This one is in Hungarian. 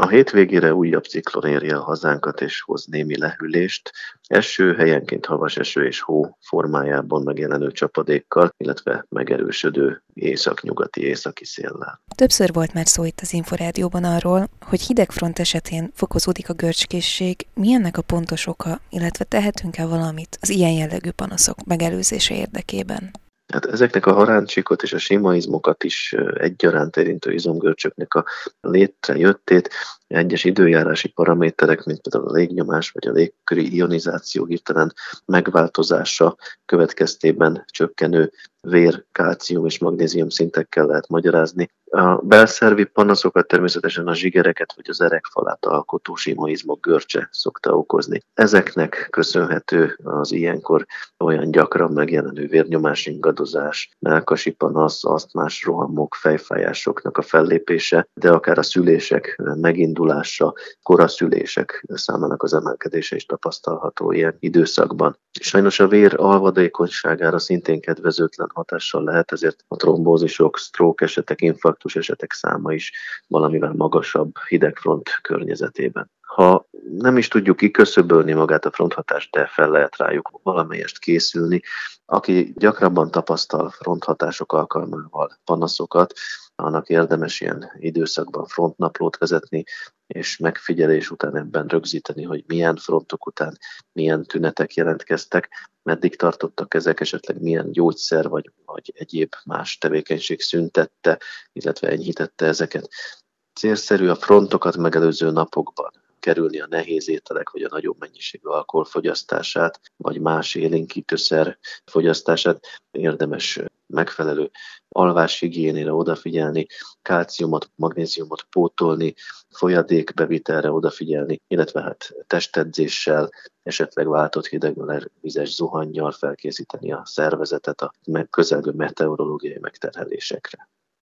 A hétvégére újabb ciklon érje a hazánkat és hoz némi lehűlést, eső helyenként havas eső és hó formájában megjelenő csapadékkal, illetve megerősödő északnyugati északi széllel. Többször volt már szó itt az Inforádióban arról, hogy hidegfront esetén fokozódik a görcskészség, mi ennek a pontos oka, illetve tehetünk-e valamit az ilyen jellegű panaszok megelőzése érdekében? Hát ezeknek a haráncsikot és a simaizmokat is egyaránt érintő izomgörcsöknek a létrejöttét egyes időjárási paraméterek, mint például a légnyomás vagy a légköri ionizáció hirtelen megváltozása következtében csökkenő vér, kálcium és magnézium szintekkel lehet magyarázni. A belszervi panaszokat természetesen a zsigereket vagy az erekfalát alkotó simaizmok görcse szokta okozni. Ezeknek köszönhető az ilyenkor olyan gyakran megjelenő vérnyomás ingadozás, melkasi panasz, asztmás rohamok, fejfájásoknak a fellépése, de akár a szülések megindulása, koraszülések számának az emelkedése is tapasztalható ilyen időszakban. Sajnos a vér alvadékonyságára szintén kedvezőtlen hatással lehet, ezért a trombózisok, stroke esetek, infarktus esetek száma is valamivel magasabb hidegfront környezetében. Ha nem is tudjuk kiköszöbölni magát a fronthatást, de fel lehet rájuk valamelyest készülni. Aki gyakrabban tapasztal fronthatások alkalmával panaszokat, annak érdemes ilyen időszakban frontnaplót vezetni, és megfigyelés után ebben rögzíteni, hogy milyen frontok után milyen tünetek jelentkeztek, meddig tartottak ezek, esetleg milyen gyógyszer vagy, vagy egyéb más tevékenység szüntette, illetve enyhítette ezeket. Célszerű a frontokat megelőző napokban kerülni a nehéz ételek vagy a nagyobb mennyiségű alkohol fogyasztását, vagy más élénkítőszer fogyasztását. Érdemes megfelelő alváshigiénére odafigyelni, kálciumot, magnéziumot pótolni, folyadékbevitelre odafigyelni, illetve hát testedzéssel, esetleg váltott hidegvizes zuhannyal felkészíteni a szervezetet a közelgő meteorológiai megterhelésekre.